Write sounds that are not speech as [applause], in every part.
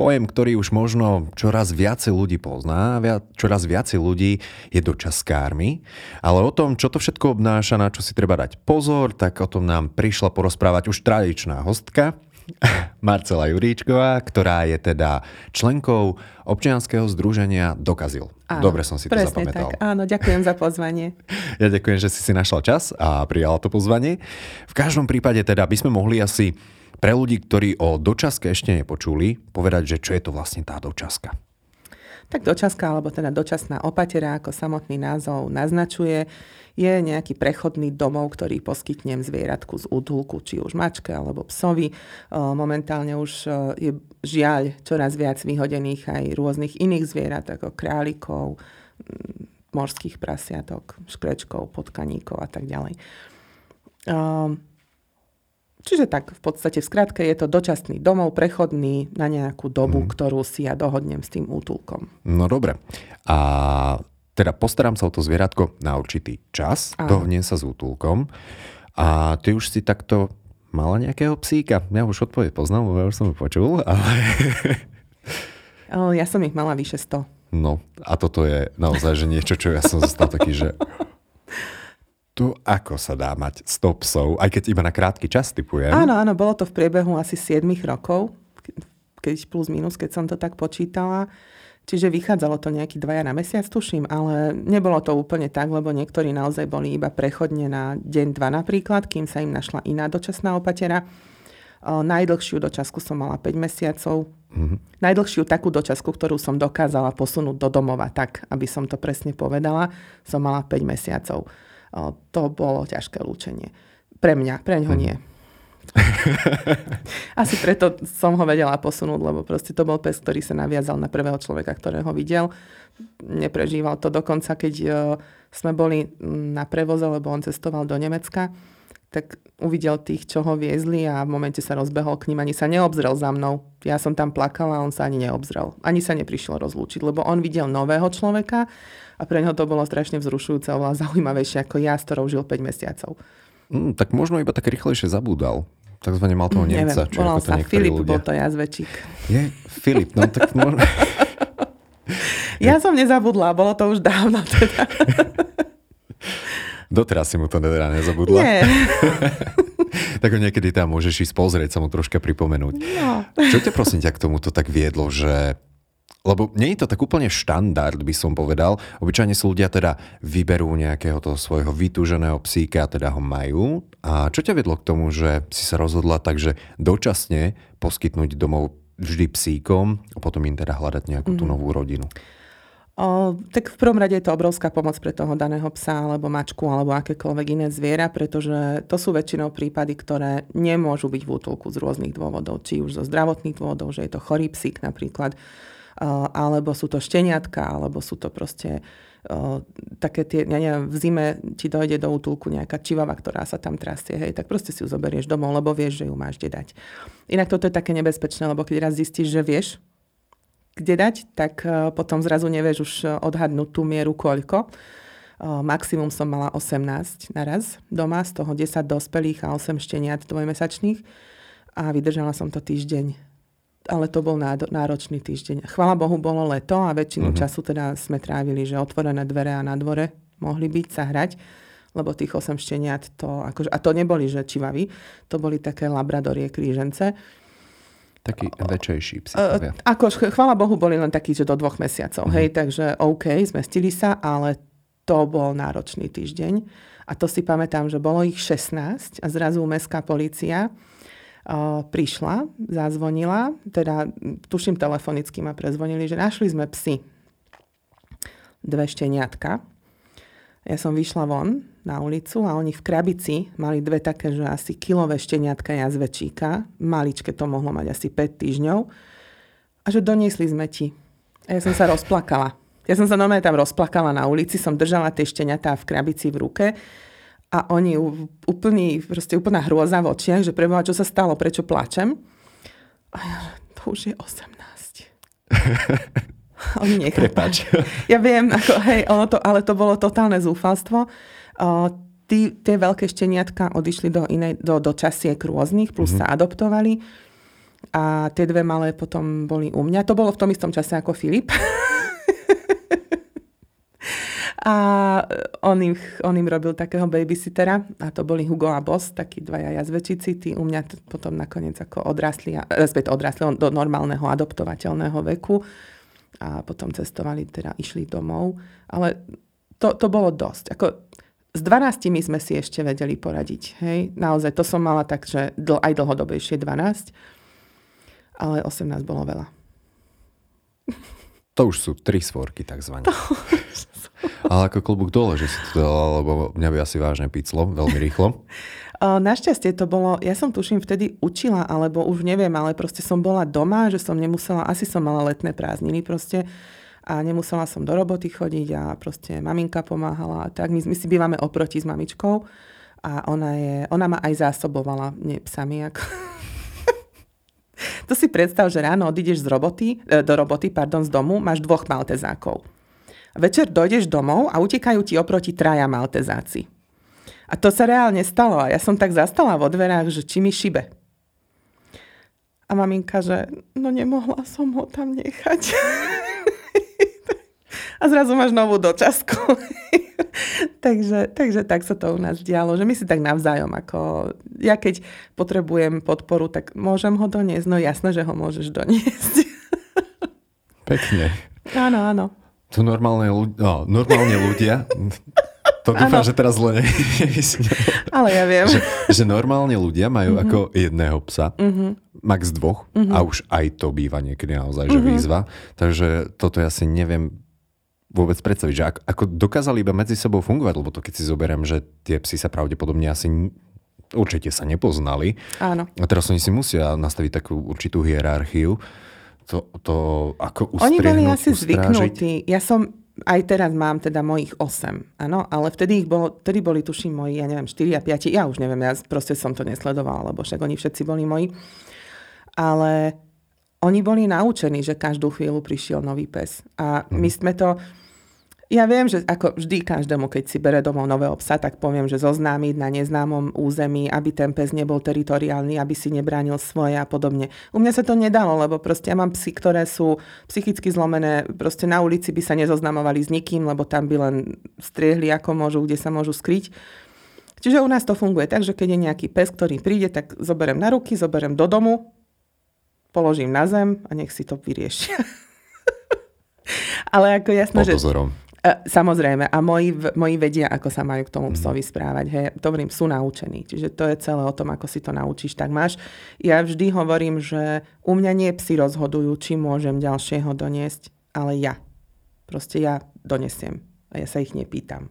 pojem, ktorý už možno čoraz viacej ľudí pozná, čoraz viacej ľudí je dočaskármi, ale o tom, čo to všetko obnáša, na čo si treba dať pozor, tak o tom nám prišla porozprávať už tradičná hostka, [laughs] Marcela Juríčková, ktorá je teda členkou občianského združenia Dokazil. Áno, Dobre som si to zapamätal. Tak. Áno, ďakujem za pozvanie. [laughs] Ja ďakujem, že si si našla čas a prijala to pozvanie. V každom prípade teda by sme mohli asi pre ľudí, ktorí o dočaske ešte nepočuli, povedať, že čo je to vlastne tá dočaska. Tak dočaska, alebo teda dočasná opatera, ako samotný názov naznačuje, je nejaký prechodný domov, ktorý poskytnem zvieratku z útulku, či už mačke alebo psovi. Momentálne už je žiaľ čoraz viac vyhodených aj rôznych iných zvierat, ako králikov, morských prasiatok, škrečkov, potkaníkov a tak ďalej. Čiže tak v podstate v skratke je to dočasný domov, prechodný na nejakú dobu, hmm. ktorú si ja dohodnem s tým útulkom. No dobre. A teda postaram sa o to zvieratko na určitý čas, Áno. dohodnem sa s útulkom a ty už si takto mala nejakého psíka? Ja už odpoveď poznám, ja už som ho počul, ale... [laughs] ja som ich mala vyše 100. No a toto je naozaj že niečo, čo ja som zostal taký, že tu ako sa dá mať 100 psov, aj keď iba na krátky čas typujem. Áno, áno, bolo to v priebehu asi 7 rokov, keď plus minus, keď som to tak počítala. Čiže vychádzalo to nejaký dvaja na mesiac, tuším, ale nebolo to úplne tak, lebo niektorí naozaj boli iba prechodne na deň, dva napríklad, kým sa im našla iná dočasná opatera. Najdlhšiu dočasku som mala 5 mesiacov. Mm-hmm. Najdlhšiu takú dočasku, ktorú som dokázala posunúť do domova tak, aby som to presne povedala, som mala 5 mesiacov to bolo ťažké lúčenie. Pre mňa, pre ňo nie. [laughs] Asi preto som ho vedela posunúť, lebo proste to bol pes, ktorý sa naviazal na prvého človeka, ktorého videl. Neprežíval to dokonca, keď e, sme boli na prevoze, lebo on cestoval do Nemecka, tak uvidel tých, čo ho viezli a v momente sa rozbehol k ním, ani sa neobzrel za mnou. Ja som tam plakala a on sa ani neobzrel. Ani sa neprišiel rozlúčiť, lebo on videl nového človeka a pre neho to bolo strašne vzrušujúce, oveľa zaujímavejšie ako ja, s ktorou žil 5 mesiacov. Mm, tak možno iba tak rýchlejšie zabúdal. Takzvané mal toho Nemca. Neviem, volal sa Filip, ľudia. bol to jazvečík. Je Filip, no tak možno... [laughs] ja som nezabudla, bolo to už dávno teda. [laughs] Doteraz si mu to teda nezabudla? Nie. [laughs] tak ho niekedy tam môžeš ísť pozrieť, sa mu troška pripomenúť. No. Čo ťa prosím ťa k tomuto tak viedlo, že lebo nie je to tak úplne štandard, by som povedal. Obyčajne sú ľudia teda vyberú nejakého toho svojho vytúženého psíka teda ho majú. A čo ťa vedlo k tomu, že si sa rozhodla takže dočasne poskytnúť domov vždy psíkom a potom im teda hľadať nejakú tú mhm. novú rodinu? O, tak v prvom rade je to obrovská pomoc pre toho daného psa alebo mačku alebo akékoľvek iné zviera, pretože to sú väčšinou prípady, ktoré nemôžu byť v útulku z rôznych dôvodov. Či už zo zdravotných dôvodov, že je to chorý psík napríklad, alebo sú to šteniatka, alebo sú to proste uh, také tie, ja neviem, v zime ti dojde do útulku nejaká čivava, ktorá sa tam trasie, hej, tak proste si ju zoberieš domov, lebo vieš, že ju máš kde dať. Inak toto je také nebezpečné, lebo keď raz zistíš, že vieš, kde dať, tak uh, potom zrazu nevieš už odhadnúť tú mieru koľko. Maximum som mala 18 naraz doma, z toho 10 dospelých a 8 šteniat dvojmesačných a vydržala som to týždeň ale to bol náročný týždeň. Chvala Bohu, bolo leto a väčšinu uh-huh. času teda sme trávili, že otvorené dvere a na dvore mohli byť sa hrať, lebo tých 8 šteniat to, akože, a to neboli, že čivavy, to boli také labradorie krížence. Taký väčšejší psichovia. Uh, ako, chvala Bohu, boli len takí, že do dvoch mesiacov, uh-huh. hej, takže OK, zmestili sa, ale to bol náročný týždeň. A to si pamätám, že bolo ich 16 a zrazu mestská policia prišla, zazvonila, teda tuším telefonicky ma prezvonili, že našli sme psy. Dve šteniatka. Ja som vyšla von na ulicu a oni v krabici mali dve také, že asi kilové šteniatka jazvečíka. Maličké to mohlo mať asi 5 týždňov. A že doniesli sme ti. A ja som sa rozplakala. Ja som sa normálne tam rozplakala na ulici, som držala tie šteniatá v krabici v ruke a oni úplný, proste úplná hrôza v očiach, že preboha, čo sa stalo, prečo plačem. A ja, to už je 18. [laughs] oni Prepač. Ja viem, ako, hej, ono to, ale to bolo totálne zúfalstvo. Uh, tí, tie veľké šteniatka odišli do, inej, do, do časiek rôznych, plus mm-hmm. sa adoptovali. A tie dve malé potom boli u mňa. To bolo v tom istom čase ako Filip. [laughs] A on im, on im robil takého babysittera a to boli Hugo a Boss, takí dvaja jazvečici. Tí u mňa t- potom nakoniec ako odrastli, respekť odrastli do normálneho adoptovateľného veku a potom cestovali, teda išli domov. Ale to, to bolo dosť. Ako, s 12 sme si ešte vedeli poradiť. Hej? Naozaj, to som mala tak, že dl- aj dlhodobejšie 12, ale 18 bolo veľa. To už sú tri svorky takzvané. [laughs] Ale ako klobúk dole, že si to dala, lebo mňa by asi vážne piclo veľmi rýchlo. [laughs] Našťastie to bolo, ja som tuším vtedy učila, alebo už neviem, ale proste som bola doma, že som nemusela, asi som mala letné prázdniny proste a nemusela som do roboty chodiť a proste maminka pomáhala a tak. My, my si bývame oproti s mamičkou a ona, je, ona ma aj zásobovala nie, psami. Ako. [laughs] to si predstav, že ráno odídeš z roboty, e, do roboty pardon, z domu, máš dvoch maltezákov. Večer dojdeš domov a utekajú ti oproti traja maltezáci. A to sa reálne stalo. A ja som tak zastala vo dverách, že či mi šibe. A maminka, že no nemohla som ho tam nechať. [laughs] a zrazu máš novú dočasku. [laughs] takže, takže tak sa to u nás dialo, že my si tak navzájom, ako ja keď potrebujem podporu, tak môžem ho doniesť. No jasné, že ho môžeš doniesť. [laughs] Pekne. Áno, áno. To normálne, ľudia, no, normálne ľudia, to dúfam, ano. že teraz zle Ale ja viem. Že, že normálne ľudia majú mm-hmm. ako jedného psa, mm-hmm. max dvoch mm-hmm. a už aj to býva niekedy naozaj, že mm-hmm. výzva. Takže toto ja si neviem vôbec predstaviť, že ako, ako dokázali iba medzi sebou fungovať, lebo to keď si zoberiem, že tie psy sa pravdepodobne asi určite sa nepoznali. Áno. A teraz oni si musia nastaviť takú určitú hierarchiu to, to ako Oni boli asi ustrážiť. zvyknutí. Ja som, aj teraz mám teda mojich 8, áno, ale vtedy ich bolo, vtedy boli tuším moji, ja neviem, 4 a 5, ja už neviem, ja proste som to nesledovala, lebo však oni všetci boli moji. Ale oni boli naučení, že každú chvíľu prišiel nový pes. A my mhm. sme to, ja viem, že ako vždy každému, keď si bere domov nového psa, tak poviem, že zoznámiť na neznámom území, aby ten pes nebol teritoriálny, aby si nebránil svoje a podobne. U mňa sa to nedalo, lebo proste ja mám psy, ktoré sú psychicky zlomené, proste na ulici by sa nezoznamovali s nikým, lebo tam by len striehli ako môžu, kde sa môžu skryť. Čiže u nás to funguje tak, že keď je nejaký pes, ktorý príde, tak zoberiem na ruky, zoberiem do domu, položím na zem a nech si to vyriešia. [laughs] Ale ako jasné, že... E, samozrejme. A moji, moji vedia, ako sa majú k tomu mhm. psovi správať. Hej. Dobrým sú naučení. Čiže to je celé o tom, ako si to naučíš, tak máš. Ja vždy hovorím, že u mňa nie psi rozhodujú, či môžem ďalšieho doniesť, ale ja. Proste ja donesiem. A ja sa ich nepýtam.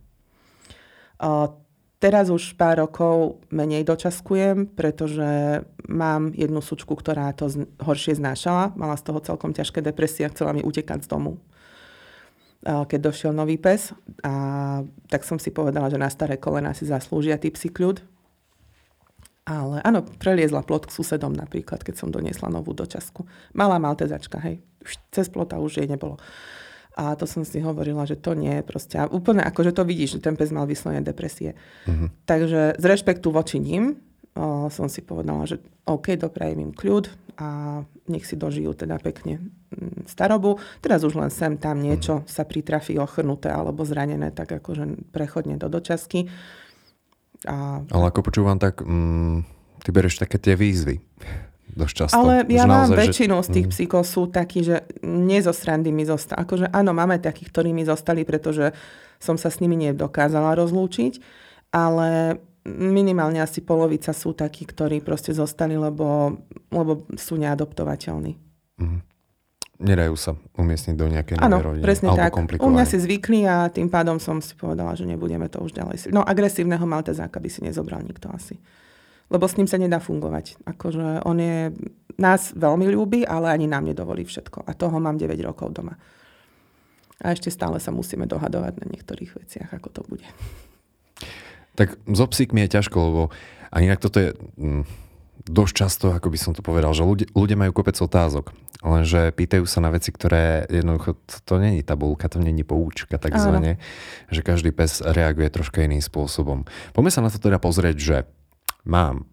O, teraz už pár rokov menej dočaskujem, pretože mám jednu sučku, ktorá to horšie znášala. Mala z toho celkom ťažké depresie a chcela mi utekať z domu keď došiel nový pes. A tak som si povedala, že na staré kolena si zaslúžia tí psi kľud. Ale áno, preliezla plot k susedom napríklad, keď som doniesla novú dočasku. Malá maltezačka, hej. Už cez plota už jej nebolo. A to som si hovorila, že to nie je proste. A úplne že to vidíš, že ten pes mal vyslovene depresie. Mm-hmm. Takže z rešpektu voči ním o, som si povedala, že OK, doprajem im kľud a nech si dožijú teda pekne mm, starobu. Teraz už len sem tam niečo sa pritrafí ochrnuté alebo zranené, tak akože prechodne do dočasky. A... Ale ako počúvam, tak mm, ty bereš také tie výzvy dosť často. Ale ja mám naozaj, väčšinu že... z tých mm. psíkov sú takí, že nie zo srandy mi zostali. Akože áno, máme takých, ktorí mi zostali, pretože som sa s nimi nedokázala rozlúčiť, ale minimálne asi polovica sú takí, ktorí proste zostali, lebo, lebo sú neadoptovateľní. Mm. Nedajú sa umiestniť do nejakej Áno, rodiny. presne tak. U mňa si zvykli a tým pádom som si povedala, že nebudeme to už ďalej. No agresívneho maltezáka by si nezobral nikto asi. Lebo s ním sa nedá fungovať. Akože on je, nás veľmi ľúbi, ale ani nám nedovolí všetko. A toho mám 9 rokov doma. A ešte stále sa musíme dohadovať na niektorých veciach, ako to bude. Tak so psíkmi je ťažko, lebo a inak toto je mm, dosť často, ako by som to povedal, že ľudia, ľudia majú kopec otázok, lenže pýtajú sa na veci, ktoré jednoducho, to, to není tabulka, to není poučka takzvané, že každý pes reaguje troška iným spôsobom. Poďme sa na to teda pozrieť, že mám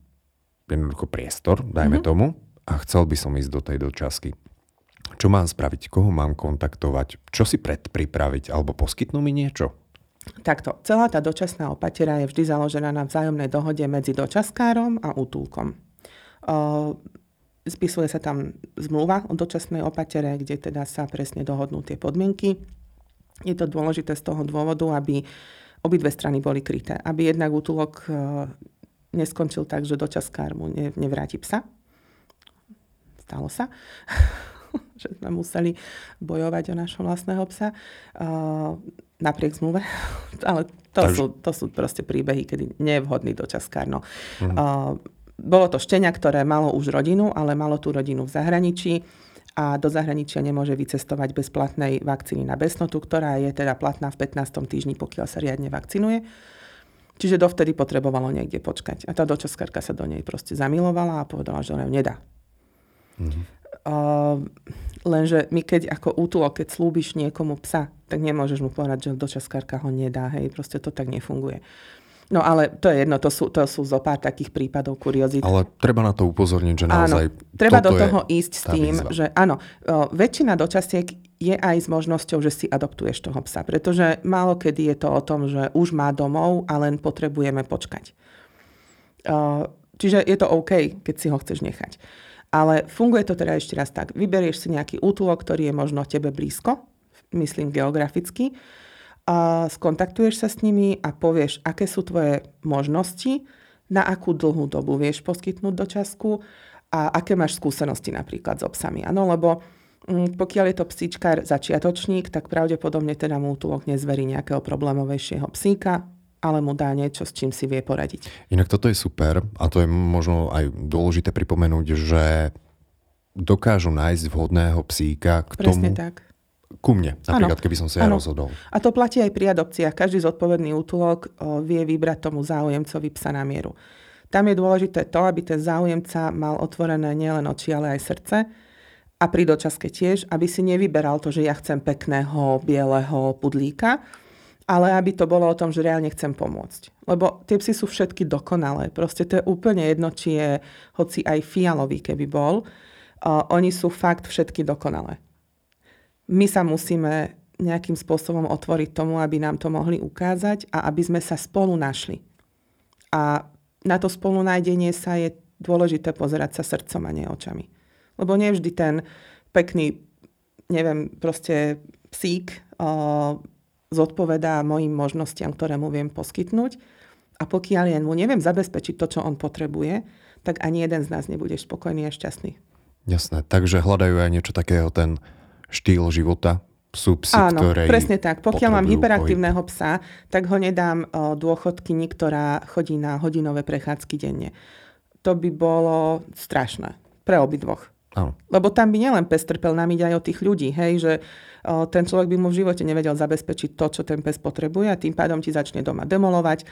jednoducho priestor, dajme mm-hmm. tomu, a chcel by som ísť do tej dočasky. Čo mám spraviť? Koho mám kontaktovať? Čo si predpripraviť? Alebo poskytnú mi niečo? Takto, celá tá dočasná opatera je vždy založená na vzájomnej dohode medzi dočaskárom a útulkom. Spisuje sa tam zmluva o dočasnej opatere, kde teda sa presne dohodnú tie podmienky. Je to dôležité z toho dôvodu, aby obidve strany boli kryté. Aby jednak útulok neskončil tak, že dočaskár mu nevráti psa. Stalo sa. [laughs] že sme museli bojovať o našho vlastného psa. Napriek zmluve. [laughs] Ale to, Takže... sú, to sú proste príbehy, kedy nie je vhodný dočaskár. No. Uh-huh. Uh, bolo to štenia, ktoré malo už rodinu, ale malo tú rodinu v zahraničí a do zahraničia nemôže vycestovať bez platnej vakcíny na besnotu, ktorá je teda platná v 15. týždni, pokiaľ sa riadne vakcinuje. Čiže dovtedy potrebovalo niekde počkať. A tá dočaskárka sa do nej proste zamilovala a povedala, že ona ju nedá. Mm-hmm. Uh, lenže my keď ako útulok, keď slúbiš niekomu psa, tak nemôžeš mu povedať, že dočaskárka ho nedá. Hej, proste to tak nefunguje. No ale to je jedno, to sú, to sú zo pár takých prípadov kuriozit. Ale treba na to upozorniť, že naozaj áno, treba do toho ísť s tým, výzva. že áno, o, väčšina dočasiek je aj s možnosťou, že si adoptuješ toho psa, pretože málo kedy je to o tom, že už má domov a len potrebujeme počkať. O, čiže je to OK, keď si ho chceš nechať. Ale funguje to teda ešte raz tak. Vyberieš si nejaký útulok, ktorý je možno tebe blízko, myslím geograficky, a skontaktuješ sa s nimi a povieš, aké sú tvoje možnosti, na akú dlhú dobu vieš poskytnúť dočasku a aké máš skúsenosti napríklad s obsami. Áno, lebo mm, pokiaľ je to psíčkár začiatočník, tak pravdepodobne teda mu útulok nezverí nejakého problémovejšieho psíka, ale mu dá niečo, s čím si vie poradiť. Inak toto je super a to je možno aj dôležité pripomenúť, že dokážu nájsť vhodného psíka k Presne tomu, tak. ku mne, napríklad, ano. keby som sa ja rozhodol. A to platí aj pri adopciách. Každý zodpovedný útulok o, vie vybrať tomu záujemcovi psa na mieru. Tam je dôležité to, aby ten záujemca mal otvorené nielen oči, ale aj srdce. A pri dočaske tiež, aby si nevyberal to, že ja chcem pekného, bieleho pudlíka, ale aby to bolo o tom, že reálne chcem pomôcť. Lebo tie psy sú všetky dokonalé. Proste to je úplne jedno, či je hoci aj fialový, keby bol. Uh, oni sú fakt všetky dokonalé. My sa musíme nejakým spôsobom otvoriť tomu, aby nám to mohli ukázať a aby sme sa spolu našli. A na to spolu nájdenie sa je dôležité pozerať sa srdcom a nie očami. Lebo nevždy ten pekný, neviem, proste psík uh, zodpovedá mojim možnostiam, ktoré mu viem poskytnúť. A pokiaľ ja mu neviem zabezpečiť to, čo on potrebuje, tak ani jeden z nás nebude spokojný a šťastný. Jasné, takže hľadajú aj niečo takého ten štýl života, sú psi, Áno, ktoré presne tak. Pokiaľ mám hyperaktívneho pohyb. psa, tak ho nedám dôchodkyni, ktorá chodí na hodinové prechádzky denne. To by bolo strašné pre obidvoch. Áno. Lebo tam by nielen pes trpel, nám ide aj o tých ľudí, hej, že ten človek by mu v živote nevedel zabezpečiť to, čo ten pes potrebuje a tým pádom ti začne doma demolovať,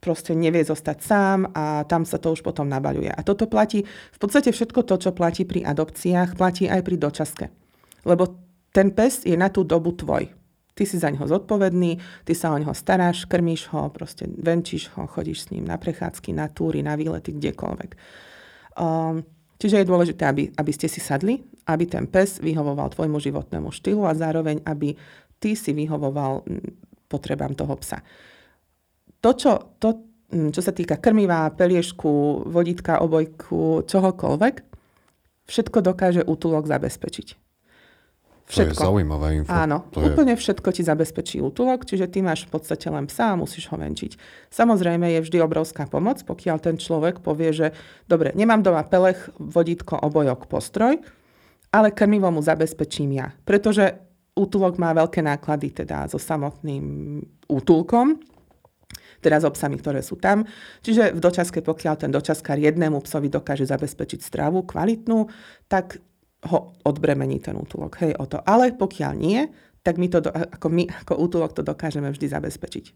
proste nevie zostať sám a tam sa to už potom nabaľuje. A toto platí, v podstate všetko to, čo platí pri adopciách, platí aj pri dočaske. Lebo ten pes je na tú dobu tvoj. Ty si za ňoho zodpovedný, ty sa o ňoho staráš, krmíš ho, proste venčíš ho, chodíš s ním na prechádzky, na túry, na výlety, kdekoľvek. Um, Čiže je dôležité, aby, aby ste si sadli, aby ten pes vyhovoval tvojmu životnému štýlu a zároveň, aby ty si vyhovoval potrebám toho psa. To, čo, to, čo sa týka krmiva, peliešku, vodítka, obojku, čohokoľvek, všetko dokáže útulok zabezpečiť. Všetko. To je zaujímavé info. Áno, to úplne je... všetko ti zabezpečí útulok, čiže ty máš v podstate len psa a musíš ho venčiť. Samozrejme je vždy obrovská pomoc, pokiaľ ten človek povie, že dobre, nemám doma pelech, vodítko, obojok, postroj, ale krmivo mu zabezpečím ja. Pretože útulok má veľké náklady teda so samotným útulkom, teda s obsami, ktoré sú tam. Čiže v dočaske, pokiaľ ten dočaskár jednému psovi dokáže zabezpečiť stravu kvalitnú, tak ho odbremení ten útulok. Hej, o to. Ale pokiaľ nie, tak my, to, do, ako my ako útulok to dokážeme vždy zabezpečiť.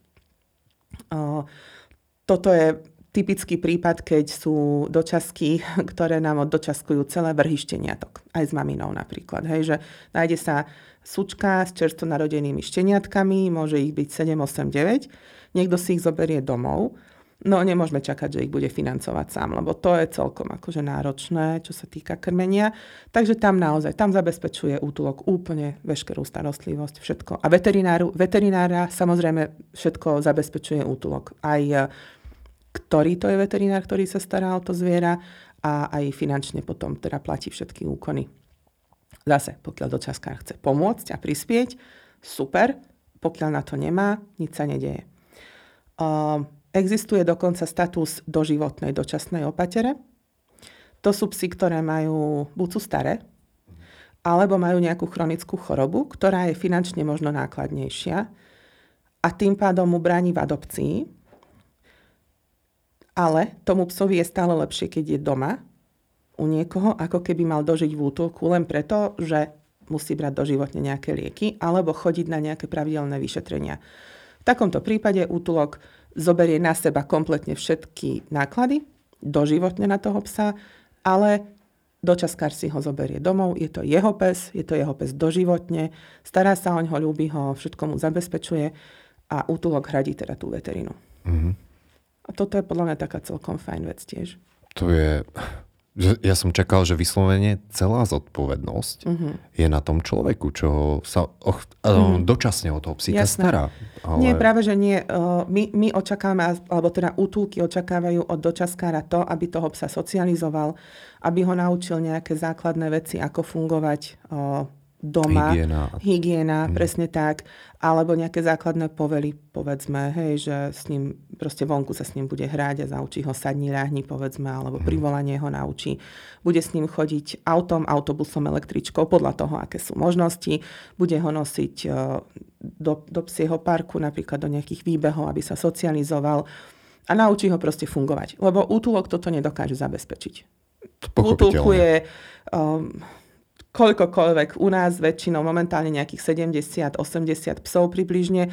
Toto je typický prípad, keď sú dočasky, [laughs] ktoré nám oddočaskujú celé vrhy šteniatok. Aj s maminou napríklad. Hej, že nájde sa sučka s čerstvo narodenými šteniatkami, môže ich byť 7, 8, 9. Niekto si ich zoberie domov No nemôžeme čakať, že ich bude financovať sám, lebo to je celkom akože náročné, čo sa týka krmenia. Takže tam naozaj, tam zabezpečuje útulok úplne veškerú starostlivosť, všetko. A veterináru, veterinára samozrejme všetko zabezpečuje útulok. Aj ktorý to je veterinár, ktorý sa stará o to zviera a aj finančne potom teda platí všetky úkony. Zase, pokiaľ dočaskár chce pomôcť a prispieť, super. Pokiaľ na to nemá, nič sa nedeje. Uh, Existuje dokonca status doživotnej dočasnej opatere. To sú psy, ktoré majú, buď sú staré, alebo majú nejakú chronickú chorobu, ktorá je finančne možno nákladnejšia a tým pádom mu bráni v adopcii. Ale tomu psovi je stále lepšie, keď je doma u niekoho, ako keby mal dožiť v útulku len preto, že musí brať doživotne nejaké lieky alebo chodiť na nejaké pravidelné vyšetrenia. V takomto prípade útulok zoberie na seba kompletne všetky náklady, doživotne na toho psa, ale dočaskár si ho zoberie domov, je to jeho pes, je to jeho pes doživotne, stará sa oň ho, ľúbi ho, všetko mu zabezpečuje a útulok hradí teda tú veterinu. Mm-hmm. A toto je podľa mňa taká celkom fajn vec tiež. To je ja som čakal, že vyslovene celá zodpovednosť uh-huh. je na tom človeku, čo sa och, uh-huh. dočasne o toho psíka Jasné. stará. Ale... Nie, práve, že nie. My, my očakávame, alebo teda útulky očakávajú od dočaskára to, aby toho psa socializoval, aby ho naučil nejaké základné veci, ako fungovať doma. Hygiena. Hygiena, hmm. presne tak. Alebo nejaké základné povely, povedzme, hej, že s ním, proste vonku sa s ním bude hrať a naučí ho sadni, ľahni, povedzme, alebo hmm. privolanie ho naučí. Bude s ním chodiť autom, autobusom, električkou, podľa toho, aké sú možnosti. Bude ho nosiť e, do, do psieho parku, napríklad do nejakých výbehov, aby sa socializoval a naučí ho proste fungovať. Lebo útulok toto nedokáže zabezpečiť. Útulku je um, koľkokoľvek u nás, väčšinou momentálne nejakých 70-80 psov približne,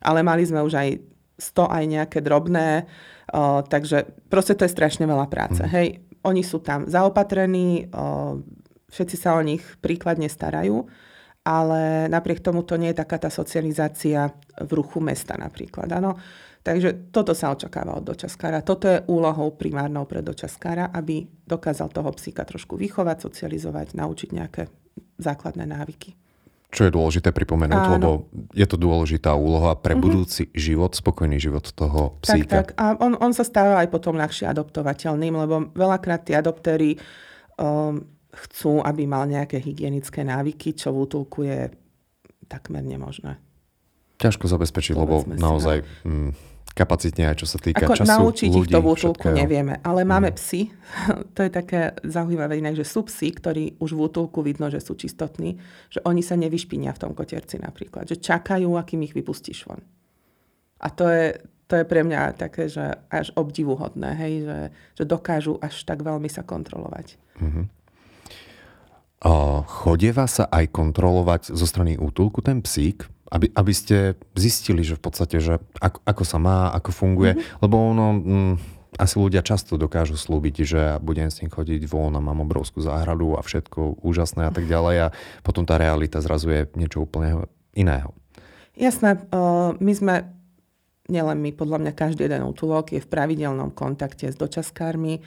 ale mali sme už aj 100 aj nejaké drobné, uh, takže proste to je strašne veľa práce. Mm. Hej, oni sú tam zaopatrení, uh, všetci sa o nich príkladne starajú, ale napriek tomu to nie je taká tá socializácia v ruchu mesta napríklad. Áno. Takže toto sa očakáva od dočaskára. Toto je úlohou primárnou pre dočaskára, aby dokázal toho psíka trošku vychovať, socializovať, naučiť nejaké základné návyky. Čo je dôležité pripomenúť, Áno. lebo je to dôležitá úloha pre mm-hmm. budúci život, spokojný život toho psíka. Tak, tak. A on, on sa stáva aj potom ľahšie adoptovateľným, lebo veľakrát tí adoptéry um, chcú, aby mal nejaké hygienické návyky, čo v útulku je takmer nemožné. Ťažko zabezpečiť, lebo naozaj... Mm, kapacitne aj čo sa týka Ako času naučiť ľudí, ich to v útulku nevieme, ale máme mm. psy. [laughs] to je také zaujímavé inak, že sú psy, ktorí už v útulku vidno, že sú čistotní, že oni sa nevyšpinia v tom kotierci napríklad, že čakajú, akým ich vypustíš von. A to je, to je pre mňa také, že až obdivuhodné, hej, že, že dokážu až tak veľmi sa kontrolovať. Mm-hmm. Chodieva sa aj kontrolovať zo strany útulku ten psík, aby, aby ste zistili, že v podstate, že ako, ako sa má, ako funguje, mm-hmm. lebo ono, mm, asi ľudia často dokážu slúbiť, že budem s ním chodiť von a mám obrovskú záhradu a všetko úžasné a tak ďalej a potom tá realita zrazu je niečo úplne iného. Jasné, my sme, nielen my, podľa mňa každý jeden útulok je v pravidelnom kontakte s dočaskármi.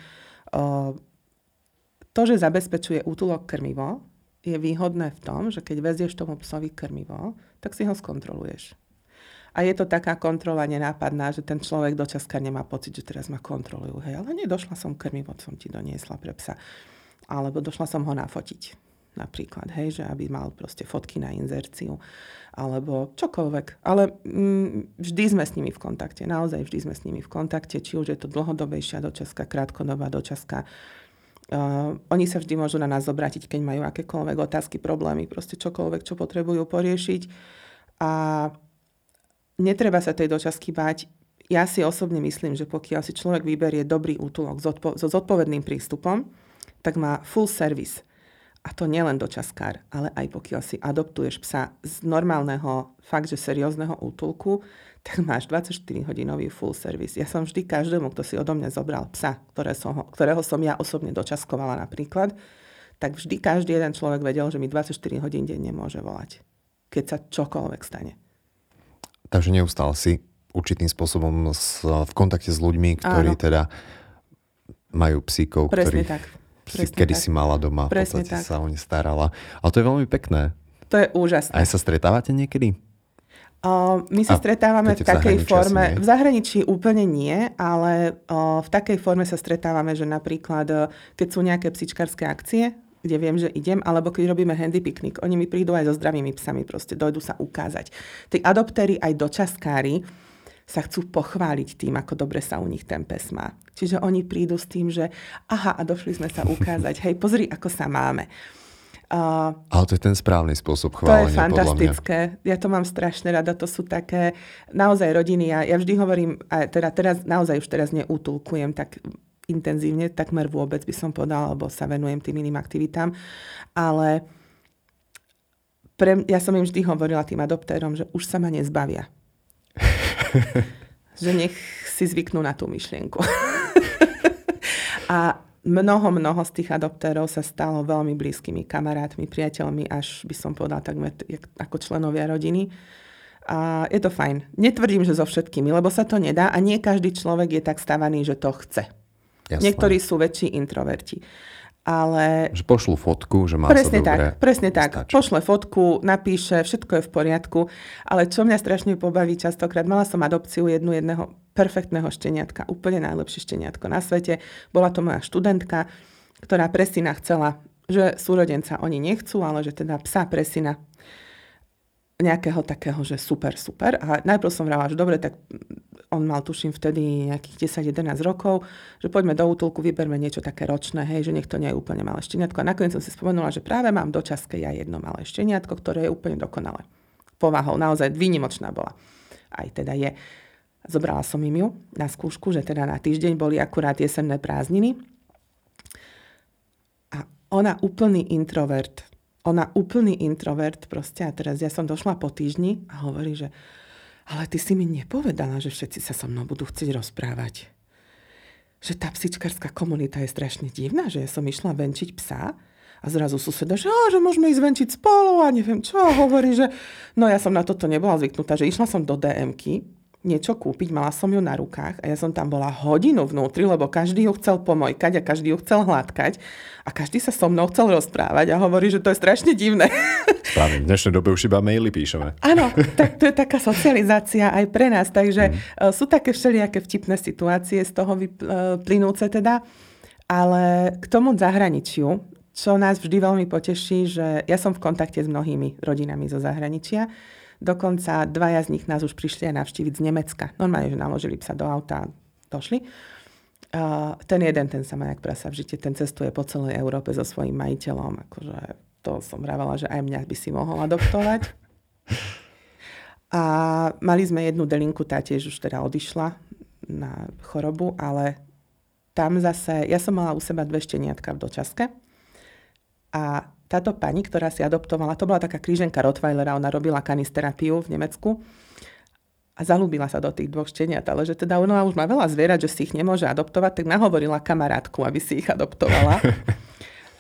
To, že zabezpečuje útulok krmivo, je výhodné v tom, že keď vezieš tomu psovi krmivo, tak si ho skontroluješ. A je to taká kontrola nenápadná, že ten človek dočaska nemá pocit, že teraz ma kontrolujú. Hej, ale nedošla som krmivo, som ti doniesla pre psa. Alebo došla som ho nafotiť napríklad, hej, že aby mal proste fotky na inzerciu, alebo čokoľvek. Ale mm, vždy sme s nimi v kontakte, naozaj vždy sme s nimi v kontakte, či už je to dlhodobejšia dočaska, krátkodobá dočaska. Uh, oni sa vždy môžu na nás obrátiť, keď majú akékoľvek otázky, problémy, proste čokoľvek, čo potrebujú poriešiť. A netreba sa tej dočasky báť. Ja si osobne myslím, že pokiaľ si človek vyberie dobrý útulok so zodpovedným prístupom, tak má full service. A to nielen dočaskár, ale aj pokiaľ si adoptuješ psa z normálneho, fakt, že seriózneho útulku, tak máš 24-hodinový full service. Ja som vždy každému, kto si odo mňa zobral psa, ktoré som ho, ktorého som ja osobne dočaskovala napríklad, tak vždy každý jeden človek vedel, že mi 24 hodín denne môže volať, keď sa čokoľvek stane. Takže neustále si určitým spôsobom v kontakte s ľuďmi, ktorí Áno. teda majú psíkov, Presne ktorých tak. Presne kedy tak. si mala doma, Presne v podstate tak. sa o ne starala. Ale to je veľmi pekné. To je úžasné. Aj sa stretávate niekedy? Uh, my sa a stretávame v takej forme, v zahraničí úplne nie, ale uh, v takej forme sa stretávame, že napríklad, uh, keď sú nejaké psičkárske akcie, kde viem, že idem, alebo keď robíme handy piknik, oni mi prídu aj so zdravými psami, proste dojdu sa ukázať. Tí adoptéri aj dočaskári sa chcú pochváliť tým, ako dobre sa u nich ten pes má. Čiže oni prídu s tým, že aha, a došli sme sa ukázať, [laughs] hej, pozri, ako sa máme. Uh, Ale to je ten správny spôsob chválenia, To je fantastické. Ja to mám strašne rada. To sú také naozaj rodiny. Ja, ja vždy hovorím, a teda teraz, naozaj už teraz neutulkujem tak intenzívne, takmer vôbec by som povedala, lebo sa venujem tým iným aktivitám. Ale pre, ja som im vždy hovorila tým adoptérom, že už sa ma nezbavia. [laughs] že nech si zvyknú na tú myšlienku. [laughs] a mnoho, mnoho z tých adoptérov sa stalo veľmi blízkymi kamarátmi, priateľmi, až by som povedala takmer ako členovia rodiny. A je to fajn. Netvrdím, že so všetkými, lebo sa to nedá a nie každý človek je tak stavaný, že to chce. Jasné. Niektorí sú väčší introverti. Ale... Že pošlu fotku, že má presne sa tak, dobre. Presne tak. Stačí. Pošle fotku, napíše, všetko je v poriadku. Ale čo mňa strašne pobaví častokrát, mala som adopciu jednu jedného perfektného šteniatka, úplne najlepšie šteniatko na svete. Bola to moja študentka, ktorá pre syna chcela, že súrodenca oni nechcú, ale že teda psa pre syna nejakého takého, že super, super. A najprv som vrala, že dobre, tak on mal tuším vtedy nejakých 10-11 rokov, že poďme do útulku, vyberme niečo také ročné, hej, že nech to nie je úplne malé šteniatko. A nakoniec som si spomenula, že práve mám do časke ja jedno malé šteniatko, ktoré je úplne dokonalé. Povahou, naozaj výnimočná bola. Aj teda je. Zobrala som im ju na skúšku, že teda na týždeň boli akurát jesenné prázdniny. A ona úplný introvert. Ona úplný introvert proste. A teraz ja som došla po týždni a hovorí, že ale ty si mi nepovedala, že všetci sa so mnou budú chcieť rozprávať. Že tá psičkárska komunita je strašne divná, že ja som išla venčiť psa a zrazu suseda, že, že môžeme ísť venčiť spolu a neviem čo, hovorí, že no ja som na toto nebola zvyknutá, že išla som do DMky, niečo kúpiť, mala som ju na rukách a ja som tam bola hodinu vnútri, lebo každý ju chcel pomojkať a každý ju chcel hladkať a každý sa so mnou chcel rozprávať a hovorí, že to je strašne divné. [laughs] Správne, v dnešnej dobe už iba maily píšeme. Áno, tak to je taká socializácia aj pre nás, takže mm. sú také všelijaké vtipné situácie z toho vyplynúce teda, ale k tomu zahraničiu, čo nás vždy veľmi poteší, že ja som v kontakte s mnohými rodinami zo zahraničia, Dokonca dvaja z nich nás už prišli aj navštíviť z Nemecka. Normálne, že naložili sa do auta a došli. Uh, ten jeden, ten sa má jak prasa v žite, ten cestuje po celej Európe so svojím majiteľom. Akože to som vravela, že aj mňa by si mohol adoptovať. A mali sme jednu delinku, tá tiež už teda odišla na chorobu, ale tam zase, ja som mala u seba dve šteniatka v dočaske a táto pani, ktorá si adoptovala, to bola taká kríženka Rottweilera, ona robila kanisterapiu v Nemecku a zalúbila sa do tých dvoch šteniat, ale že teda ona už má veľa zvierat, že si ich nemôže adoptovať, tak nahovorila kamarátku, aby si ich adoptovala. [laughs]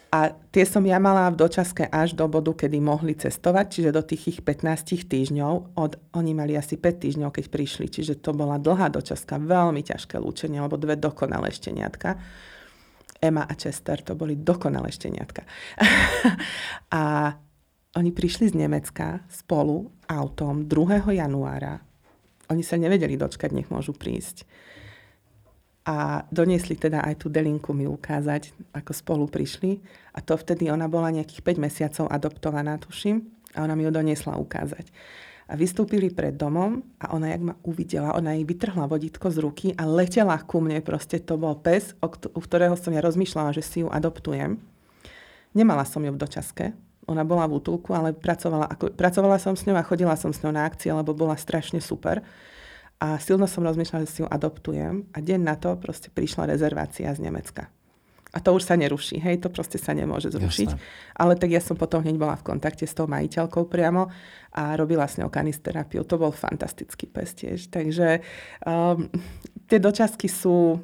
A tie som ja mala v dočaske až do bodu, kedy mohli cestovať, čiže do tých ich 15 týždňov. Od, oni mali asi 5 týždňov, keď prišli, čiže to bola dlhá dočaska, veľmi ťažké lúčenie, alebo dve dokonalé šteniatka. Emma a Chester, to boli dokonalé šteniatka. [laughs] a oni prišli z Nemecka spolu autom 2. januára. Oni sa nevedeli dočkať, nech môžu prísť. A doniesli teda aj tú delinku mi ukázať, ako spolu prišli. A to vtedy ona bola nejakých 5 mesiacov adoptovaná, tuším. A ona mi ju doniesla ukázať a vystúpili pred domom a ona, jak ma uvidela, ona jej vytrhla vodítko z ruky a letela ku mne. Proste to bol pes, u ktorého som ja rozmýšľala, že si ju adoptujem. Nemala som ju v dočaske, ona bola v útulku, ale pracovala, ako, pracovala som s ňou a chodila som s ňou na akcie, lebo bola strašne super. A silno som rozmýšľala, že si ju adoptujem. A deň na to proste prišla rezervácia z Nemecka. A to už sa neruší, hej, to proste sa nemôže zrušiť. Jasné. Ale tak ja som potom hneď bola v kontakte s tou majiteľkou priamo a robila s ňou kanisterapiu. To bol fantastický pes tiež. Takže um, tie dočasky sú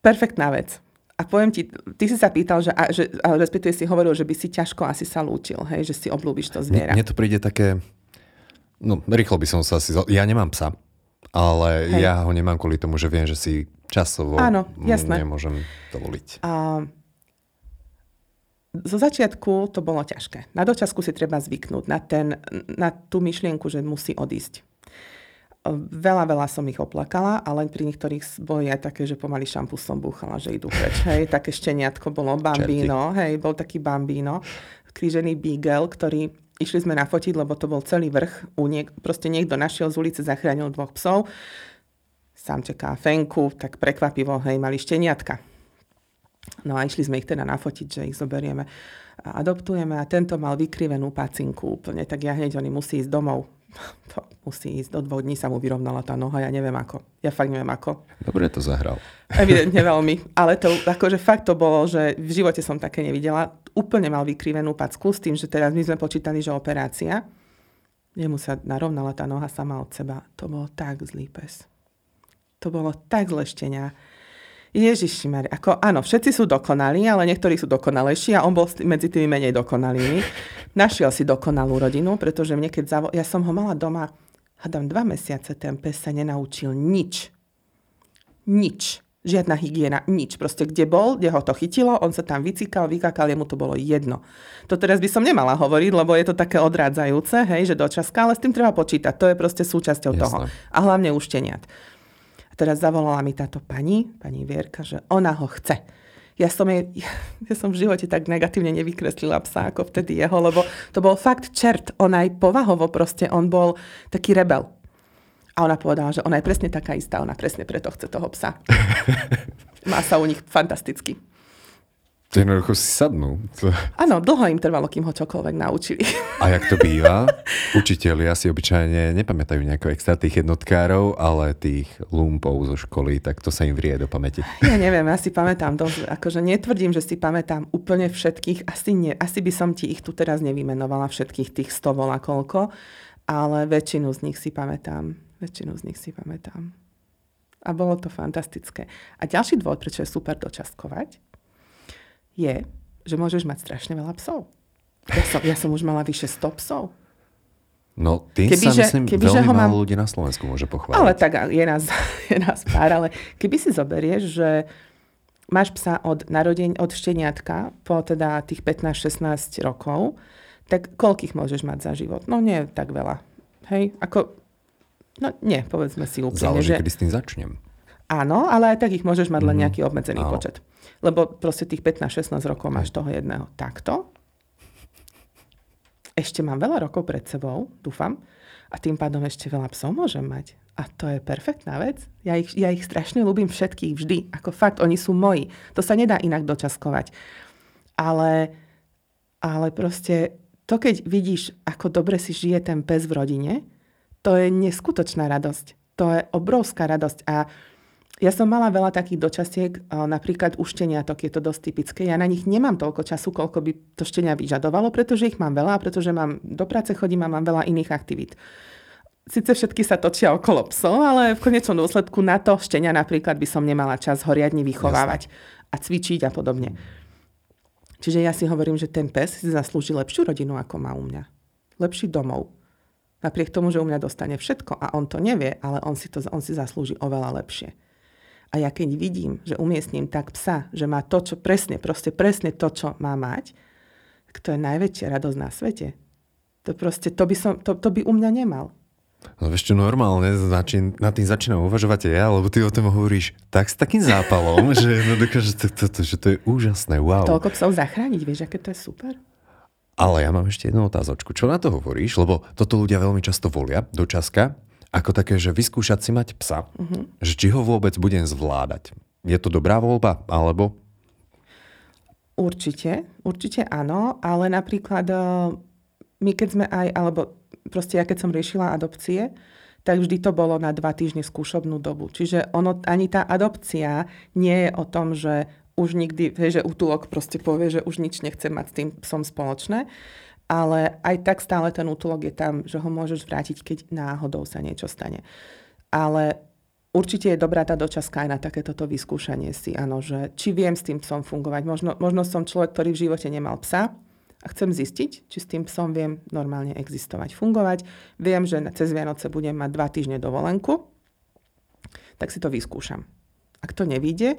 perfektná vec. A poviem ti, ty si sa pýtal, že, a, že a respektíve si hovoril, že by si ťažko asi sa lúčil, hej, že si oblúbiš to zviera. Mne to príde také, no rýchlo by som sa asi, ja nemám psa, ale hej. ja ho nemám kvôli tomu, že viem, že si časovo Áno, jasné. nemôžem dovoliť. A zo začiatku to bolo ťažké. Na dočasku si treba zvyknúť na, ten, na tú myšlienku, že musí odísť. Veľa, veľa som ich oplakala, ale pri niektorých boli aj také, že pomaly šampus som búchala, že idú preč. Hej, [laughs] také šteniatko bolo, bambino, hej, bol taký bambino, krížený beagle, ktorý išli sme nafotiť, lebo to bol celý vrch. U niek- proste niekto našiel z ulice, zachránil dvoch psov. Sám čaká fenku, tak prekvapivo, hej, mali šteniatka. No a išli sme ich teda nafotiť, že ich zoberieme a adoptujeme a tento mal vykrivenú pacinku úplne, tak ja hneď, oni musí ísť domov [laughs] to musí ísť. Do dvoch dní sa mu vyrovnala tá noha, ja neviem ako. Ja fakt neviem ako. Dobre to zahral. [laughs] Evidentne veľmi. Ale to, akože fakt to bolo, že v živote som také nevidela. Úplne mal vykrivenú packu s tým, že teraz my sme počítali, že operácia. Jemu sa narovnala tá noha sama od seba. To bolo tak zlý pes. To bolo tak zleštenia. Ježiši Mari, ako áno, všetci sú dokonalí, ale niektorí sú dokonalejší a on bol medzi tými menej dokonalými. Našiel si dokonalú rodinu, pretože mne keď zavo- ja som ho mala doma, hádam dva mesiace, ten pes sa nenaučil nič. Nič. Žiadna hygiena, nič. Proste kde bol, kde ho to chytilo, on sa tam vycikal, vykakal, jemu to bolo jedno. To teraz by som nemala hovoriť, lebo je to také odrádzajúce, hej, že dočaská, ale s tým treba počítať. To je proste súčasťou Jasne. toho. A hlavne ušteniat teraz zavolala mi táto pani, pani Vierka, že ona ho chce. Ja som, jej, [laughs] ja som v živote tak negatívne nevykreslila psa ako vtedy jeho, lebo to bol fakt čert. On aj povahovo proste, on bol taký rebel. A ona povedala, že ona je presne taká istá, ona presne preto chce toho psa. [laughs] Má sa u nich fantasticky. Jednoducho si sadnú. Áno, dlho im trvalo, kým ho čokoľvek naučili. A jak to býva, učiteľia si obyčajne nepamätajú nejako extra tých jednotkárov, ale tých lumpov zo školy, tak to sa im vrie do pamäti. Ja neviem, ja si pamätám dosť, akože netvrdím, že si pamätám úplne všetkých, asi, nie, asi by som ti ich tu teraz nevymenovala všetkých tých 100 volá koľko, ale väčšinu z nich si pamätám. Väčšinu z nich si pamätám. A bolo to fantastické. A ďalší dôvod, prečo je super dočaskovať, je, že môžeš mať strašne veľa psov. Ja som, ja som už mala vyše 100 psov. No, tým keby, sa že, myslím, keby, veľmi že ho málo mám... ľudí na Slovensku môže pochváliť. Ale tak je nás, [laughs] je nás pár, ale keby si zoberieš, že máš psa od narodeň, od šteniatka po teda tých 15-16 rokov, tak koľkých môžeš mať za život? No nie tak veľa. Hej, ako, no nie, povedzme si úplne. Záleží, že... kedy s tým začnem. Áno, ale aj tak ich môžeš mať len mhm. nejaký obmedzený Áno. počet. Lebo proste tých 15-16 rokov máš toho jedného. Takto. Ešte mám veľa rokov pred sebou, dúfam. A tým pádom ešte veľa psov môžem mať. A to je perfektná vec. Ja ich, ja ich strašne ľúbim všetkých vždy. Ako fakt, oni sú moji. To sa nedá inak dočaskovať. Ale, ale proste to, keď vidíš, ako dobre si žije ten pes v rodine, to je neskutočná radosť. To je obrovská radosť. A ja som mala veľa takých dočasiek, napríklad u šteniatok je to dosť typické. Ja na nich nemám toľko času, koľko by to štenia vyžadovalo, pretože ich mám veľa, pretože mám do práce chodím a mám veľa iných aktivít. Sice všetky sa točia okolo psov, ale v konečnom dôsledku na to štenia napríklad by som nemala čas horiadne vychovávať Jasne. a cvičiť a podobne. Čiže ja si hovorím, že ten pes si zaslúži lepšiu rodinu, ako má u mňa. Lepší domov. Napriek tomu, že u mňa dostane všetko a on to nevie, ale on si, to, on si zaslúži oveľa lepšie. A ja keď vidím, že umiestním tak psa, že má to, čo presne, proste presne to, čo má mať, tak to je najväčšia radosť na svete. To proste, to by, som, to, to by u mňa nemal. No čo, normálne začín, na tým začínam uvažovať ja, lebo ty o tom hovoríš tak s takým zápalom, [laughs] že, no dokáže, to, to, to, že to je úžasné, wow. Toľko psov zachrániť, vieš, aké to je super? Ale ja mám ešte jednu otázočku. Čo na to hovoríš? Lebo toto ľudia veľmi často volia do časka, ako také, že vyskúšať si mať psa, uh-huh. že či ho vôbec budem zvládať. Je to dobrá voľba, alebo? Určite, určite áno, ale napríklad eh, my keď sme aj, alebo proste ja keď som riešila adopcie, tak vždy to bolo na dva týždne skúšobnú dobu. Čiže ono, ani tá adopcia nie je o tom, že už nikdy, že útulok proste povie, že už nič nechce mať s tým psom spoločné, ale aj tak stále ten útulok je tam, že ho môžeš vrátiť, keď náhodou sa niečo stane. Ale určite je dobrá tá dočaská aj na takéto vyskúšanie si, áno, že či viem s tým psom fungovať. Možno, možno som človek, ktorý v živote nemal psa, a chcem zistiť, či s tým psom viem normálne existovať, fungovať. Viem, že cez Vianoce budem mať dva týždne dovolenku, tak si to vyskúšam. Ak to nevíde,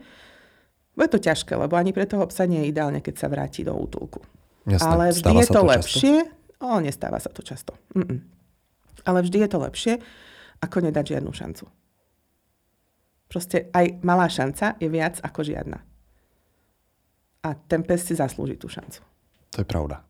bude to ťažké, lebo ani pre toho psa nie je ideálne, keď sa vráti do útulku. Jasne, Ale vždy je to, to lepšie. O, nestáva sa to často. Mm-mm. Ale vždy je to lepšie, ako nedať žiadnu šancu. Proste aj malá šanca je viac ako žiadna. A ten pes si zaslúži tú šancu. To je pravda.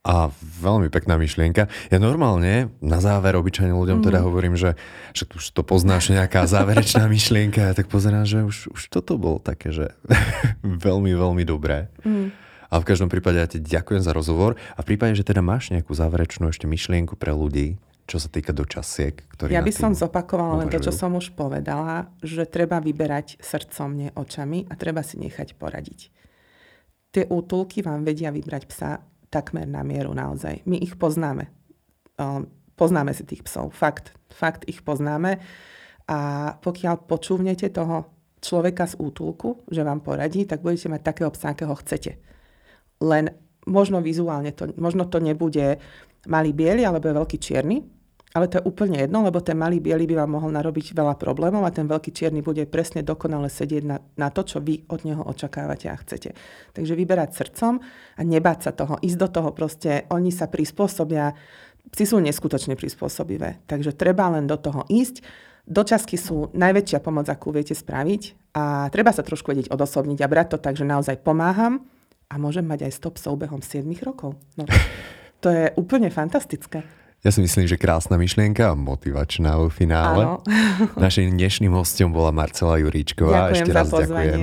A veľmi pekná myšlienka. Ja normálne na záver obyčajne ľuďom mm. teda hovorím, že, že už to poznáš nejaká [laughs] záverečná myšlienka. Ja tak pozerám, že už, už toto bolo také, že [laughs] veľmi, veľmi dobré. Mm. A v každom prípade ja ti ďakujem za rozhovor. A v prípade, že teda máš nejakú záverečnú ešte myšlienku pre ľudí, čo sa týka dočasiek, ktorí Ja by som zopakovala len to, čo som už povedala, že treba vyberať srdcom, nie očami a treba si nechať poradiť tie útulky vám vedia vybrať psa takmer na mieru naozaj. My ich poznáme. Poznáme si tých psov. Fakt. Fakt ich poznáme. A pokiaľ počúvnete toho človeka z útulku, že vám poradí, tak budete mať takého psa, akého chcete. Len možno vizuálne to, možno to nebude malý biely alebo je veľký čierny, ale to je úplne jedno, lebo ten malý biely by vám mohol narobiť veľa problémov a ten veľký čierny bude presne dokonale sedieť na, na to, čo vy od neho očakávate a chcete. Takže vyberať srdcom a nebáť sa toho, ísť do toho proste, oni sa prispôsobia, psi sú neskutočne prispôsobivé, takže treba len do toho ísť. Dočasky sú najväčšia pomoc, akú viete spraviť a treba sa trošku vedieť odosobniť a brať to tak, že naozaj pomáham a môžem mať aj stop soubehom 7 rokov. No, to je úplne fantastické. Ja si myslím, že krásna myšlienka a motivačná vo finále. Áno. [laughs] Našim dnešným hostom bola Marcela Juríčková. Ďakujem Ešte raz ďakujem.